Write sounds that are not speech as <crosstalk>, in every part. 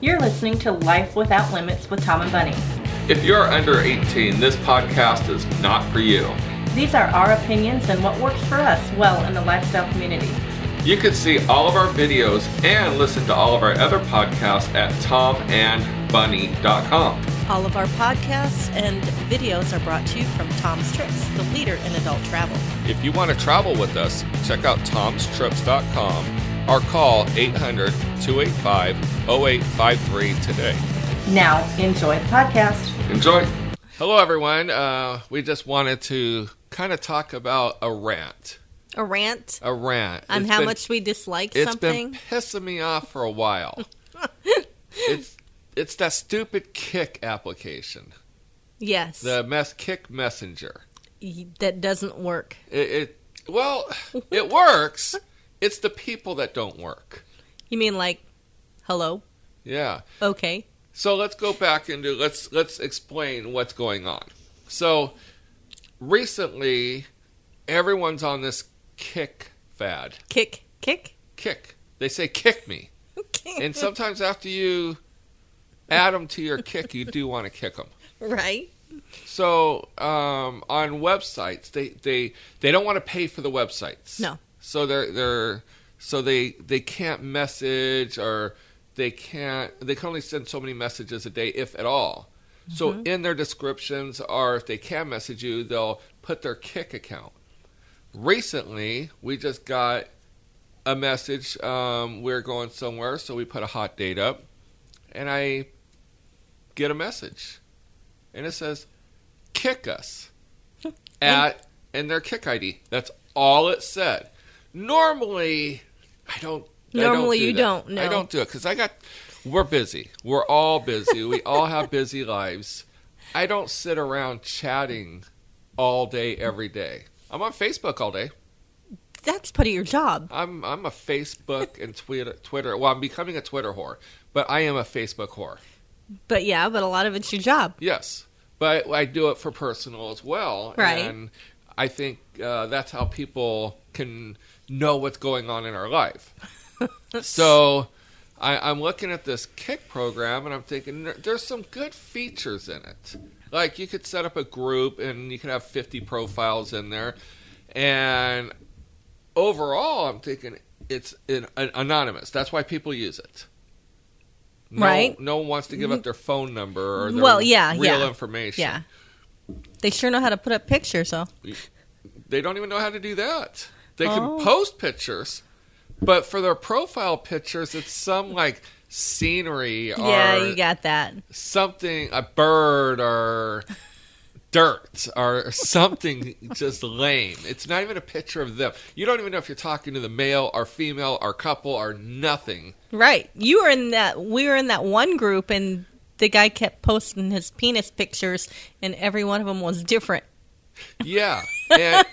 You're listening to Life Without Limits with Tom and Bunny. If you're under 18, this podcast is not for you. These are our opinions and what works for us well in the lifestyle community. You can see all of our videos and listen to all of our other podcasts at tomandbunny.com. All of our podcasts and videos are brought to you from Tom's Trips, the leader in adult travel. If you want to travel with us, check out tomstrips.com or call 800 285 0853 today. Now, enjoy the podcast. Enjoy. Hello, everyone. Uh, we just wanted to kind of talk about a rant. A rant A rant. on It's how been- much we dislike It's something. It's been pissing me off for a while. <laughs> it's it's that stupid Kik application, yes, the mess Kik Messenger. That doesn't work. It, it well, <laughs> it works. It's the people that don't work. You mean like, hello? Yeah. Okay. So let's go back into let's let's explain what's going on. So recently, everyone's on this Kik fad. Kick, kick. Kick. They say kick me. Okay. And sometimes after you add them to your Kik, you do want to kick them. right. So um, on websites, they, they they don't want to pay for the websites. No. So they're they're so they they can't message or they can't they can only send so many messages a day if at all. So in their descriptions or if they can message you, they'll put their Kik account. Recently, we just got a message. Um, we're going somewhere, so we put a hot date up, and I get a message, and it says, "Kick us," <laughs> at and their Kik ID. That's all it said. Normally, I don't. I don't Normally do you that. don't, no. I don't do it because I got. We're busy. We're all busy. we all have busy lives. I don't sit around chatting all day every day. I'm on Facebook all day. That's part of your job. I'm I'm a Facebook and Twitter Twitter. Well, I'm becoming a Twitter whore, but I am a Facebook whore. But yeah, but a lot of it's your job. Yes, but I do it for personal as well. Right. And I think uh, that's how people can know what's going on in our life. <laughs> so I, I'm looking at this Kik program and I'm thinking there- there's some good features in it. Like you could set up a group and you could have 50 profiles in there. And overall, I'm thinking it's an, an anonymous. That's why people use it. No, Right. No one wants to give up mm. their phone number or their Well, yeah, real yeah. information. Yeah. They sure know how to put up pictures, though. They don't even know how to do that. They Oh. can post pictures, but for their profile pictures, it's some like scenery or Yeah, you got that. something, a bird or dirt or something just lame. It's not even a picture of them. You don't even know if you're talking to the male or female or couple or nothing. Right. You were in that. We were in that one group, and the guy kept posting his penis pictures, and every one of them was different. Yeah. <laughs> And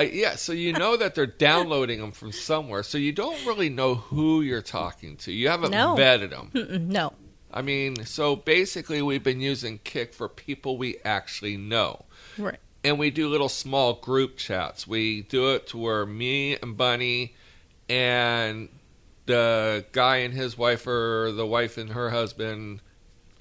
I, yeah, so you know that they're downloading them from somewhere, so you don't really know who you're talking to. You haven't No. vetted them. Mm-mm, no. I mean, so basically, we've been using Kik for people we actually know. Right. And we do little small group chats. We do it to where me and Bunny and the guy and his wife, or the wife and her husband,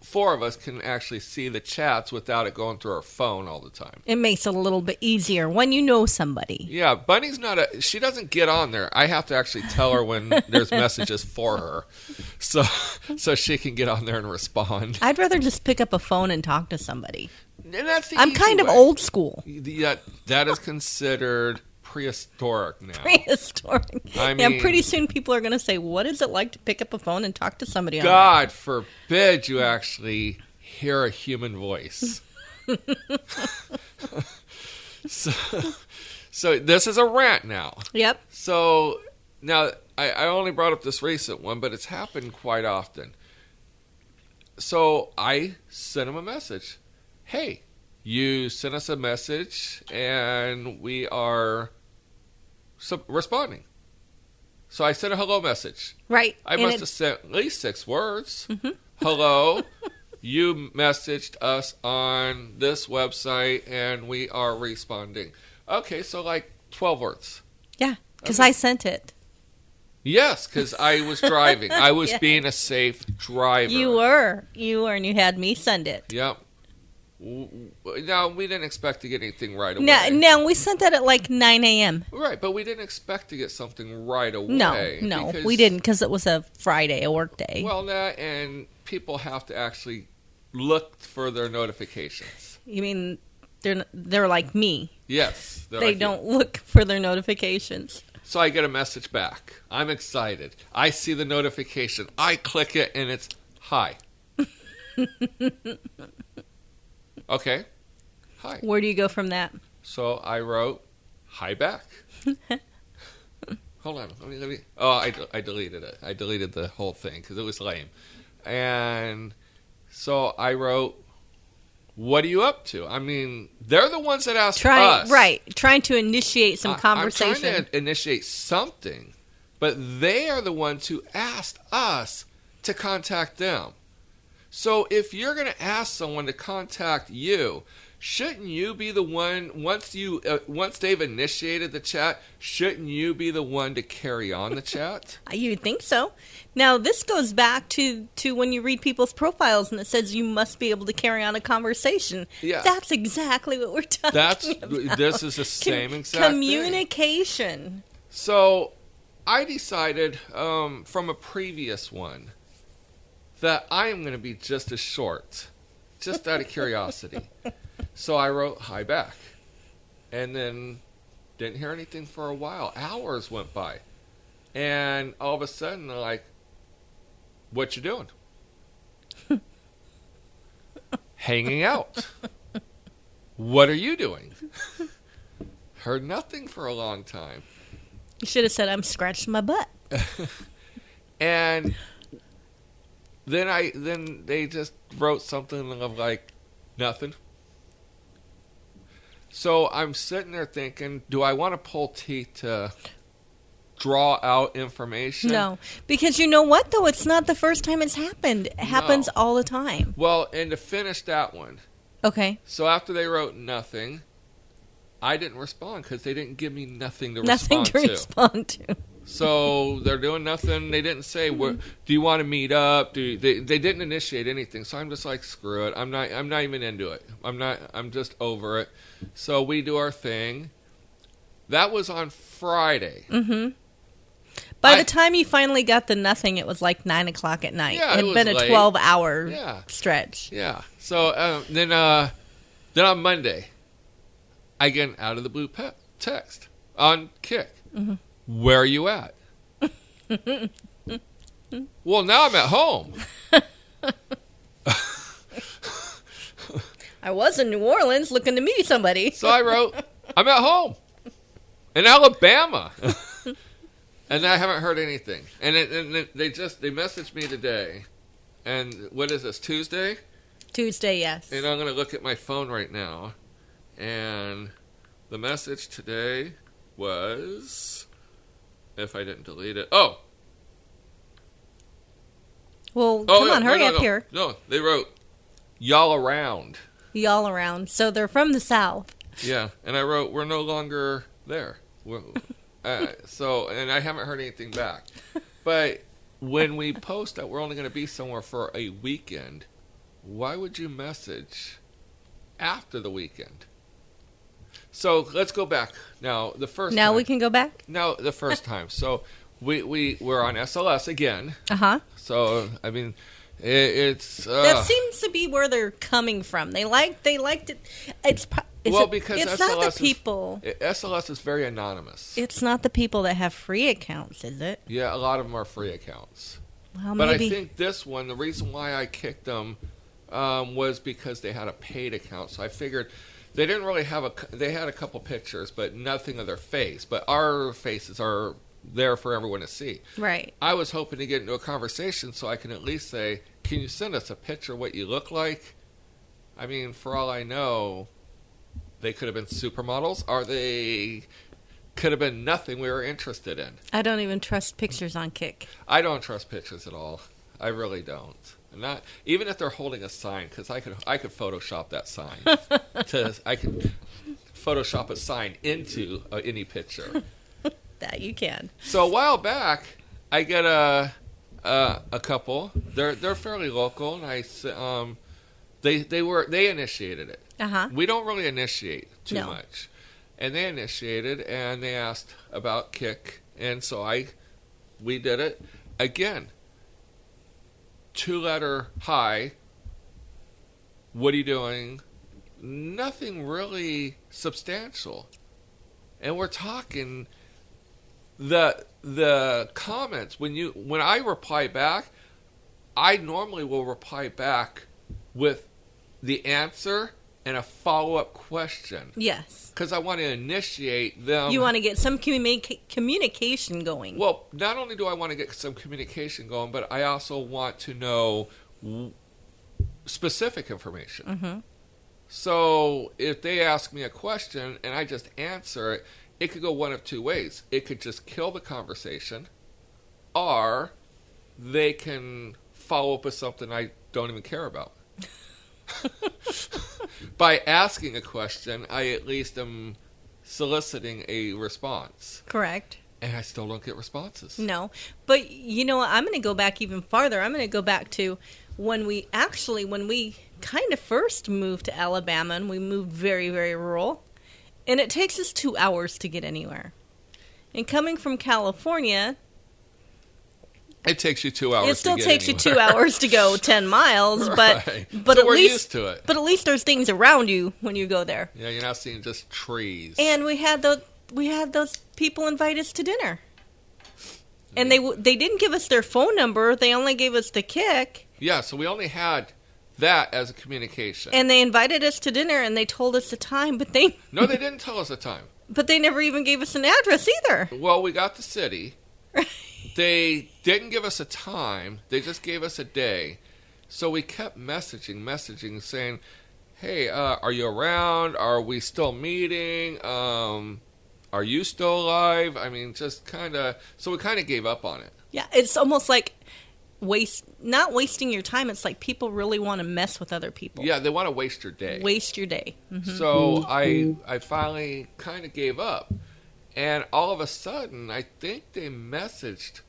four of us can actually see the chats without it going through our phone all the time. It makes it a little bit easier when you know somebody. Yeah, Bunny's not a. She doesn't get on there. I have to actually tell her when there's <laughs> messages for her, so so she can get on there and respond. I'd rather just pick up a phone and talk to somebody. And that's I'm kind of old school. Yeah, that is considered prehistoric now. Prehistoric. I <laughs> yeah, mean- pretty soon people are going to say, "What is it like to pick up a phone and talk to somebody?" on God forbid you actually hear a human voice. <laughs> so, so this is a rant now. Yep. So now I, I only brought up this recent one, but it's happened quite often. So I sent him a message. Hey, you sent us a message, and we are sub- responding. So I sent a hello message. Right. I And must it- have sent at least six words. Mm-hmm. Hello, <laughs> you messaged us on this website, and we are responding. Okay, so like twelve words. Yeah, because Okay. I sent it. Yes, because I was driving. I was <laughs> Yeah. being a safe driver. You were, you were, and you had me send it. Yep. Now we didn't expect to get anything right away. Now, now we sent that at like 9 a.m. Right, but we didn't expect to get something right away. No, no, because- we didn't because it was a Friday, a work day. Well, that and people have to actually look for their notifications. you mean they're they're like me? Yes, they're like don't look for their notifications. So I get a message back. I'm excited. I see the notification. I click it, and it's hi. <laughs> okay, hi. Where do you go from that? So I wrote hi back. <laughs> Hold on. Let me, let me. Oh, I, I deleted it. I deleted the whole thing because it was lame. And so I wrote, "What are you up to?" I mean, they're the ones that asked Trying us. right, trying to initiate some I- conversation. I'm trying to initiate something, but they are the ones who asked us to contact them. So if you're going to ask someone to contact you, shouldn't you be the one once you uh, once they've initiated the chat? Shouldn't you be the one to carry on the chat? <laughs> You think so. Now this goes back to to when you read people's profiles and it says you must be able to carry on a conversation. Yeah. That's exactly what we're talking That's about. this is the same exact thing. communication. So I decided um, from a previous one that I am going to be just as short, just out of curiosity. <laughs> so I wrote hi back, and then didn't hear anything for a while. Hours went by, and all of a sudden they're like, "What you doing?" <laughs> Hanging out. What are you doing? Heard nothing for a long time. You should have said I'm scratching my butt. <laughs> And then I then they just wrote something of like nothing. So I'm sitting there thinking, do I want to pull teeth to draw out information? No, because you know what though, it's not the first time it's happened. It happens No. all the time. Well, and to finish that one, Okay, so after they wrote nothing, I didn't respond because they didn't give me nothing to nothing respond to respond to. <laughs> So they're doing nothing. They didn't say, "Where do you want to meet up?" Do you, they? They didn't initiate anything. So I'm just like, screw it. I'm not. I'm not even into it. I'm not. I'm just over it. So we do our thing. That was on Friday. Mm-hmm. By I- the time you finally got the nothing, it was like nine o'clock at night. Yeah, it it had was been a late. twelve-hour Yeah. stretch. Yeah. So um, then, uh, then on Monday, I get an out of the blue pe- text on Kik. Mm-hmm. Where are you at? well, now I'm at home. <laughs> I was in New Orleans looking to meet somebody. So I wrote, I'm at home in Alabama. <laughs> and I haven't heard anything. And, it, and it, they just, they messaged me today. And what is this, Tuesday? Tuesday, yes. And I'm going to look at my phone right now. And the message today was, if I didn't delete it, oh, well, oh come yeah, on, hurry no, up no. here. No, they wrote, y'all around. Y'all around. So they're from the South. Yeah, and I wrote, "We're no longer there." <laughs> Uh, so, and I haven't heard anything back. But when we post that we're only going to be somewhere for a weekend, why would you message after the weekend? So let's go back now. The first Now time, we can go back? now the first time. So we we we're on SLS again. Uh huh. So I mean, it, it's uh, That seems to be where they're coming from. They like they liked it. It's well because it's SLS not is- the people. SLS is very anonymous. It's not the people that have free accounts, is it? Yeah, a lot of them are free accounts. Well, But maybe. I think this one, the reason why I kicked them um, was because they had a paid account. So I figured they didn't really have a. They had a couple pictures, but nothing of their face. But our faces are there for everyone to see. right. I was hoping to get into a conversation so I can at least say, "Can you send us a picture of what you look like?" I mean, for all I know, they could have been supermodels, or they could have been nothing we were interested in. I don't even trust pictures on Kik. I don't trust pictures at all. I really don't. Not even if they're holding a sign, because I could I could Photoshop that sign. <laughs> to, I could Photoshop a sign into uh, any picture. <laughs> That you can. So a while back, I get a a, a couple. They're they're fairly local, and I um, they they were they initiated it. Uh huh. We don't really initiate too No. much, and they initiated, and they asked about Kik, and so I we did it again. Two letter hi. What are you doing? Nothing really substantial, and we're talking the the comments when you when I reply back, I normally will reply back with the answer and a follow up question Yes. because I want to initiate them. you want to get some communica- communication going. well, not only do I want to get some communication going, but I also want to know w- specific information. Mhm. So if they ask me a question and I just answer it, it could go one of two ways. It could just kill the conversation, or they can follow up with something I don't even care about. <laughs> <laughs> By asking a question, I at least am soliciting a response, Correct. and I still don't get responses. No. But you know? I'm going to go back even farther. I'm going to go back to when we actually, when we kind of first moved to Alabama and we moved very, very rural. And it takes us two hours to get anywhere. And coming from California, It takes you two hours. it still takes you two hours to go <laughs> 10 miles, but Right. but So at we're least used to it. but at least there's things around you when you go there. Yeah, you're not seeing just trees. And we had those we had those people invite us to dinner. And they they didn't give us their phone number. They only gave us the Kik, yeah, so we only had that as a communication. and they invited us to dinner, and they told us the time, but they <laughs> no, they didn't tell us the time. but they never even gave us an address either. Well, we got the city. <laughs> They didn't give us a time. They just gave us a day. So we kept messaging, messaging, saying, "Hey, uh, are you around? Are we still meeting? Um, are you still alive?" I mean, just kind of. So we kind of gave up on it. Yeah, it's almost like waste not wasting your time. It's like people really want to mess with other people. Yeah, they want to waste your day. Waste your day. Mhm. So I I finally kind of gave up, and all of a sudden, I think they messaged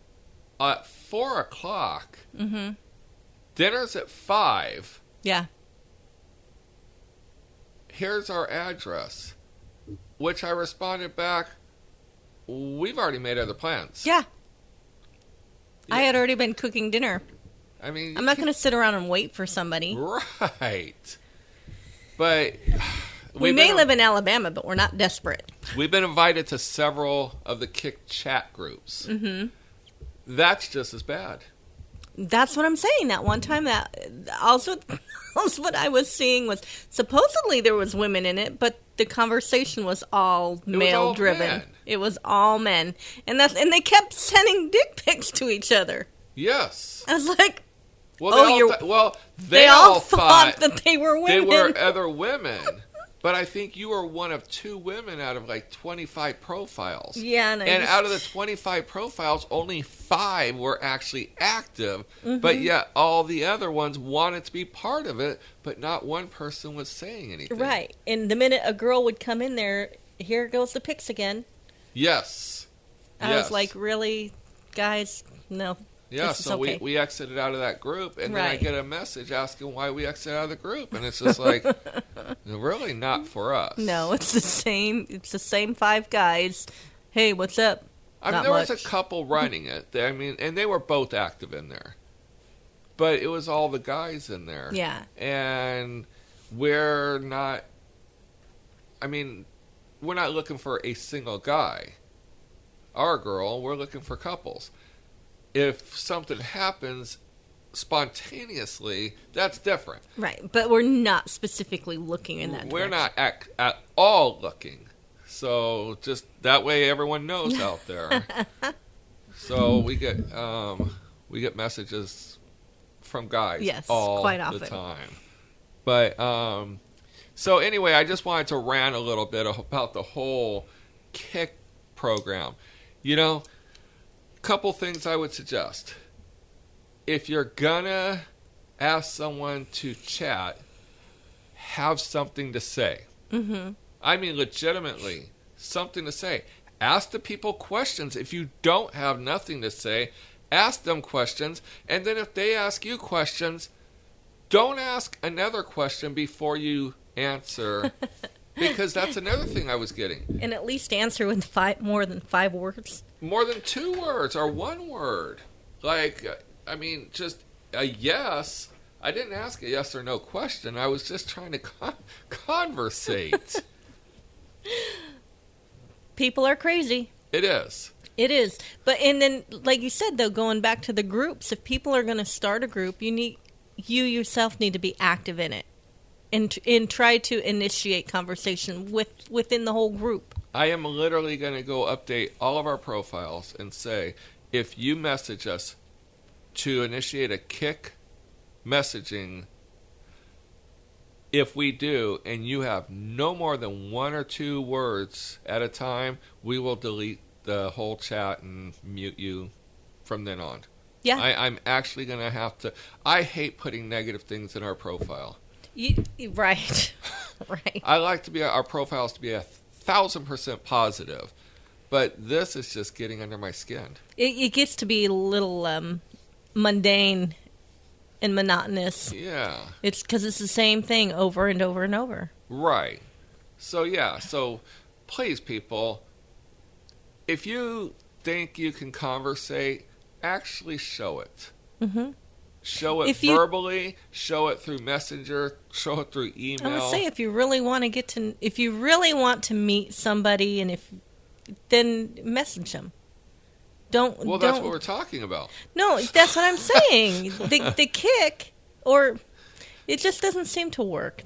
at four o'clock. Mhm. Dinner's at five. Yeah. Here's our address, which I responded back. We've already made other plans. Yeah. I had already been cooking dinner. I mean, I'm not going to sit around and wait for somebody. <laughs> right. But We may live in Alabama, but we're not desperate. We've been invited to several of the Kik chat groups. hmm That's just as bad. That's what I'm saying. That one time, that also, <laughs> also what I was seeing was supposedly there was women in it, but the conversation was all male all driven. It was all men, and that's and they kept sending dick pics to each other. Yes. I was like, Well, Oh, they all th- well, they, they, all, <laughs> thought, thought, that they were women. they were other women. But I think you were one of two women out of like 25 profiles. yeah, and, And just- out of the 25 profiles, only five were actually active. But Mm-hmm. But yet, all the other ones wanted to be part of it, but not one person was saying anything. right, and the minute a girl would come in there, here goes the pics again. Yes. I yes. was like, really, guys, no. Yeah, so okay. we, we exited out of that group, and then I get a message asking why we exited out of the group, and it's just like, <laughs> really not for us. No, it's the same. It's the same five guys. Hey, what's up? I mean, there was a couple running it. They- I mean, and they were both active in there, but it was all the guys in there. Yeah. and we're not. I mean, we're not looking for a single guy. Our girl, we're looking for couples. If something happens spontaneously, that's different. Right, but we're not specifically looking in that. We're direction. not at, at all looking. So just that way everyone knows <laughs> out there. so we get um, we get messages from guys Yes, all quite the time. But um, so anyway, I just wanted to rant a little bit about the whole Kik program. You know, couple things I would suggest. If you're gonna ask someone to chat, have something to say. Mhm. I mean, legitimately, something to say. Ask the people questions. If you don't have nothing to say, ask them questions, and then if they ask you questions, don't ask another question before you answer. <laughs> because that's another thing I was getting. And at least answer with five more than five words. More than two words or one word. Like, I mean, just a yes. I didn't ask a yes or no question. I was just trying to con- <laughs> conversate. People are crazy. it is. It is. But and then like you said though going back to the groups, if people are going to start a group, you need you yourself need to be active in it. And and try to initiate conversation with within the whole group. I am literally going to go update all of our profiles and say if you message us to initiate a Kik messaging, if we do, and you have no more than one or two words at a time, we will delete the whole chat and mute you from then on. Yeah. I, I'm actually going to have to. I hate putting negative things in our profile. You, right. <laughs> right. I like to be our profiles to be a thousand percent positive, but this is just getting under my skin. It, it gets to be a little um, mundane and monotonous. Yeah, It's because it's the same thing over and over and over. right. So yeah, so please, people, if you think you can conversate, actually show it. hmm Show it If you- verbally. Show it through Messenger. Show it through email. I would say if you really want to get to, if you really want to meet somebody, and if then message them. Don't. well, don't, that's what we're talking about. No, that's what I'm <laughs> saying. the the Kik, or it just doesn't seem to work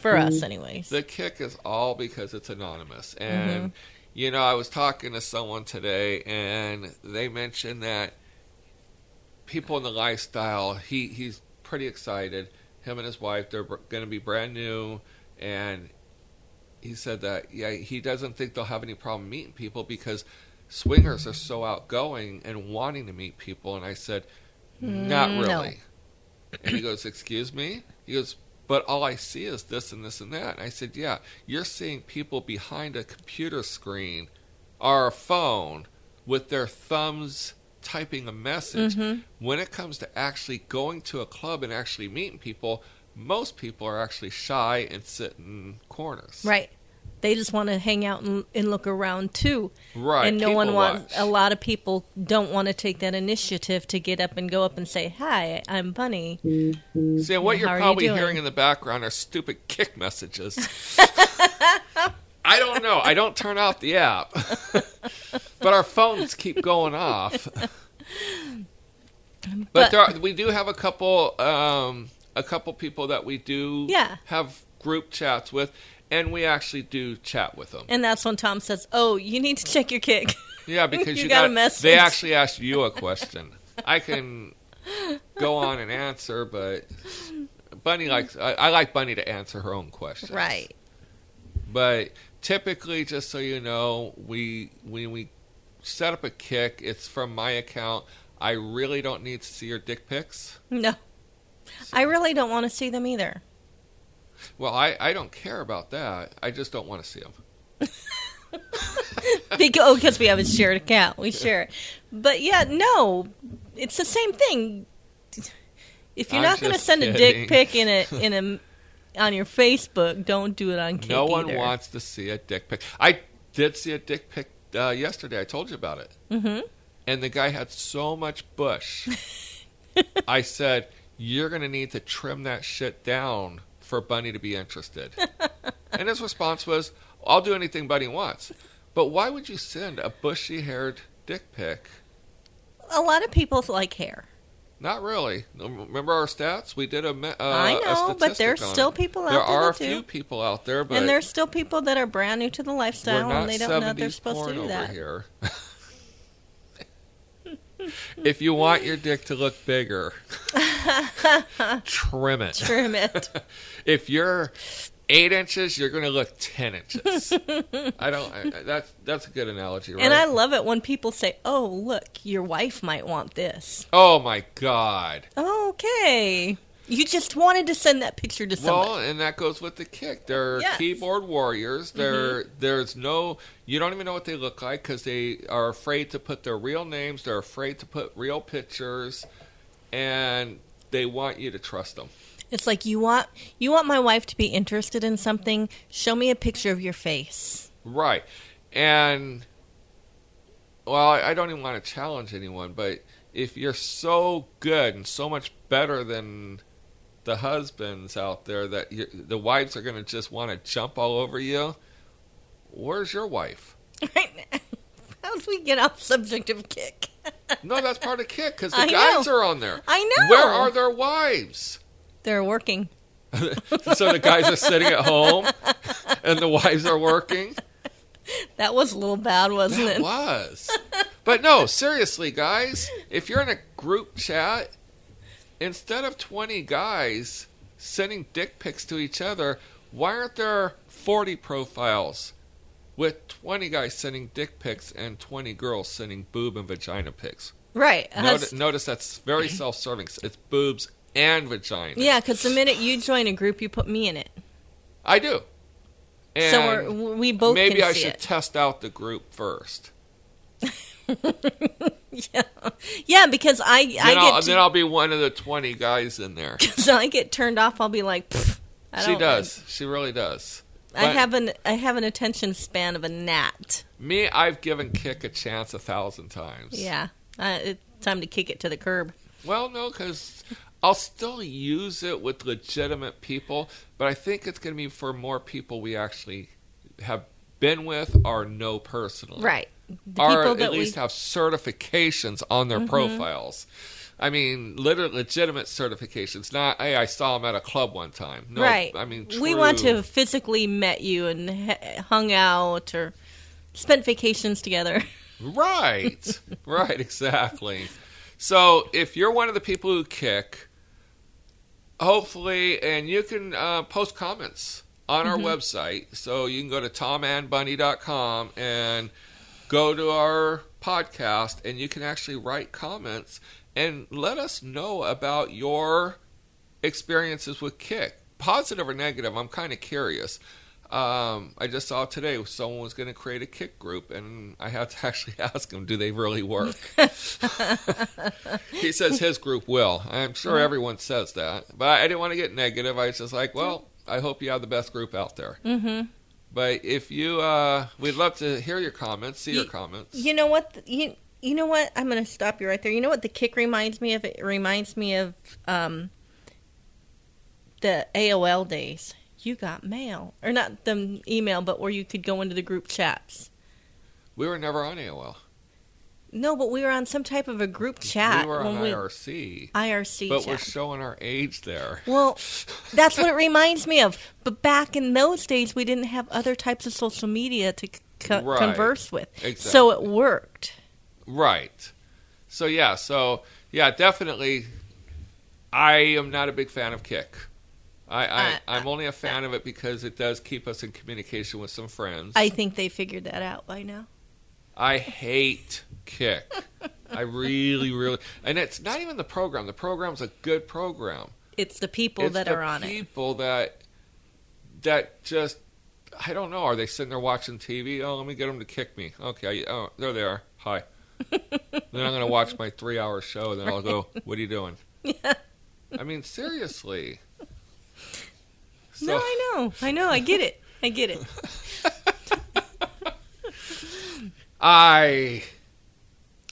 for us, anyways. The Kik is all because it's anonymous. And, Mm-hmm. you know, I was talking to someone today, and they mentioned that people in the lifestyle, he, he's pretty excited. Him and his wife, they're going to be brand new. And he said that, yeah, he doesn't think they'll have any problem meeting people because swingers are so outgoing and wanting to meet people. And I said, not Mm, no. really. And he goes, Excuse me? He goes, But all I see is this and this and that. And I said, Yeah, you're seeing people behind a computer screen or a phone with their thumbs typing a message. Mhm. When it comes to actually going to a club and actually meeting people, most people are actually shy and sit in corners. Right. They just want to hang out and, and look around too. Right. and no one wants. A lot of people don't want to take that initiative to get up and go up and say, "Hi, I'm Bunny." See, and what you're are you probably hearing in the background are stupid Kik messages. <laughs> <laughs> I don't know. I don't turn off the app. <laughs> but our phones keep going off. But, But- there are, we do have a couple um, a couple people that we do Yeah. have group chats with and we actually do chat with them. And that's when Tom says, "Oh, you need to check your Kik." Yeah, <laughs> because You you, got a message. they actually asked you a question. I can go on and answer, but Bunny likes. I, I like Bunny to answer her own questions. right. But typically, just so you know, we when we set up a Kik, it's from my account. I really don't need to see your dick pics. No. I really don't want to see them either. Well, I, I don't care about that. I just don't want to see them. <laughs> because, oh, because we have a shared account. We share it. But yeah, no. It's the same thing. If you're I'm not going to send a dick pic in a in a on your Facebook, don't do it on Kik no one either. wants to see a dick pic. I did see a dick pic uh, yesterday. I told you about it. Mhm. And the guy had so much bush. <laughs> I said, "You're going to need to trim that shit down for Bunny to be interested." <laughs> and his response was, "I'll do anything Bunny wants." But why would you send a bushy-haired dick pic? A lot of people like hair. Not really. Remember our stats? We did a. Uh, I know, but there's still it. people out there there are a do. few people out there, but and there's still people that are brand new to the lifestyle and they don't know they're 70s supposed to do over that. here. <laughs> if you want your dick to look bigger, <laughs> trim it. Trim it. <laughs> If you're eight inches, you're going to look ten inches. I don't. I, that's that's a good analogy, right? And I love it when people say, "Oh, look, your wife might want this." oh my god! Okay. You just wanted to send that picture to someone. Well, and that goes with the Kik. They're Yes. keyboard warriors. Mm-hmm. They're there's no you don't even know what they look like because they are afraid to put their real names. They're afraid to put real pictures, and they want you to trust them. It's like you want you want my wife to be interested in something. Show me a picture of your face. Right. And well, I I don't even want to challenge anyone, but if you're so good and so much better than the husbands out there that you, the wives are going to just want to jump all over you, where's your wife? Right <laughs> now. How did we get off subject of Kik? No, that's part of Kik because the <laughs> I guys know. are on there. I know. Where are their wives? They're working. <laughs> so the guys are sitting at home and the wives are working. That was a little bad, wasn't It it? was. But no, seriously, guys, if you're in a group chat, instead of 20 guys sending dick pics to each other, why aren't there 40 profiles with 20 guys sending dick pics and 20 girls sending boob and vagina pics? Right. Notice, notice that's very self serving. It's boobs and vagina. yeah, because the minute you join a group, you put me in it. I do. And so we're, we both maybe I should it. test out the group first. <laughs> yeah, yeah, because I Then, I I'll, get then I'll be one of the 20 guys in there. <laughs> so I get turned off. I'll be like, "Pfft, I She does. She really does. I have an I have an attention span of a gnat. Me, I've given Kik a chance a thousand times. Yeah, uh, it's time to kick it to the curb. Well, no, because I'll still use it with legitimate people, but I think it's going to be for more people we actually have been with or know personally. Right. The or people at that least we have certifications on their Mhm. profiles. I mean, literally legitimate certifications. Not, hey, I saw him at a club one time. No, right. I mean, we want to have physically met you and hung out or spent vacations together. <laughs> Right. right, exactly. So if you're one of the people who kick, hopefully, and you can uh, post comments on our website. So you can go to tomandbunny.com and go to our podcast, and you can actually write comments and let us know about your experiences with Kik, positive or negative. I'm kind of curious. Um, I just saw today someone was going to create a Kik group, and I had to <laughs> actually ask him, "Do they really work?" he says his group will. I'm sure everyone says that, but I didn't want to get negative. I was just like, "Well, I hope you have the best group out there." mm-hmm. But if you, uh, we'd love to hear your comments, see your comments. You know what? You you know what? I'm going to stop you right there. You know what the Kik reminds me of? It reminds me of um, the AOL days. You got mail, or not the email, but where you could go into the group chats. We were never on AOL. No, but we were on some type of a group chat we were on when we IRC, IRC but chat. we're showing our age there. Well, <laughs> that's what it reminds me of. But back in those days, we didn't have other types of social media to co- Right. converse with, Exactly. so it worked. Right. So yeah, so yeah, definitely. I am not a big fan of Kik. I, I Uh, I'm only a fan of it because it does keep us in communication with some friends. I think they figured that out by now. I hate Kik. I really, really, and it's not even the program. The program's a good program. It's the people it's that the are on it. people that that just I don't know. Are they sitting there watching TV? Oh, let me get them to kick me. Okay, oh, there they are. Hi. <laughs> then I'm going to watch my three-hour show, and then I'll go. What are you doing? <laughs> Yeah. I mean, seriously. So, no, I know, I know, I get it, I get it. <laughs> I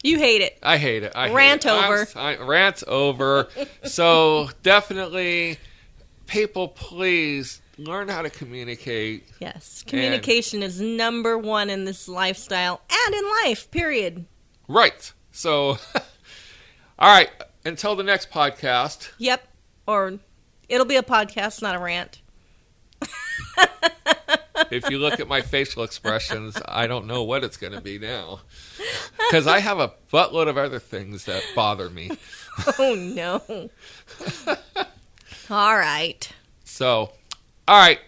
You hate it. I hate it. I hate Rant it. Over. I, rant over. <laughs> so definitely, people, please learn how to communicate. Yes, communication is number one in this lifestyle and in life. Period. Right. So, <laughs> all right. Until the next podcast. Yep. Or it'll be a podcast, not a rant. If you look at my facial expressions, I don't know what it's going to be now. Because I have a buttload of other things that bother me. <laughs> Oh no. All right. So, all right.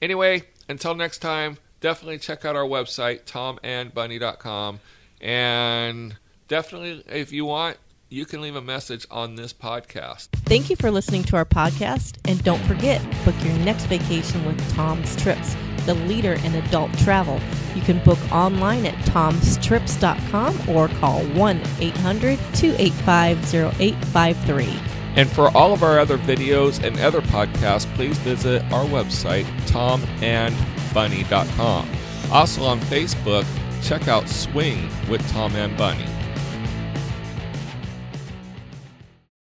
Anyway, until next time, definitely check out our website, tomandbunny.com. And definitely, if you want, you can leave a message on this podcast. Thank you for listening to our podcast. And don't forget, book your next vacation with Tom's Trips, the leader in adult travel. You can book online at tomstrips.com or call 1 800 285 0853. And for all of our other videos and other podcasts, please visit our website, tomandbunny.com. Also on Facebook, check out Swing with Tom and Bunny.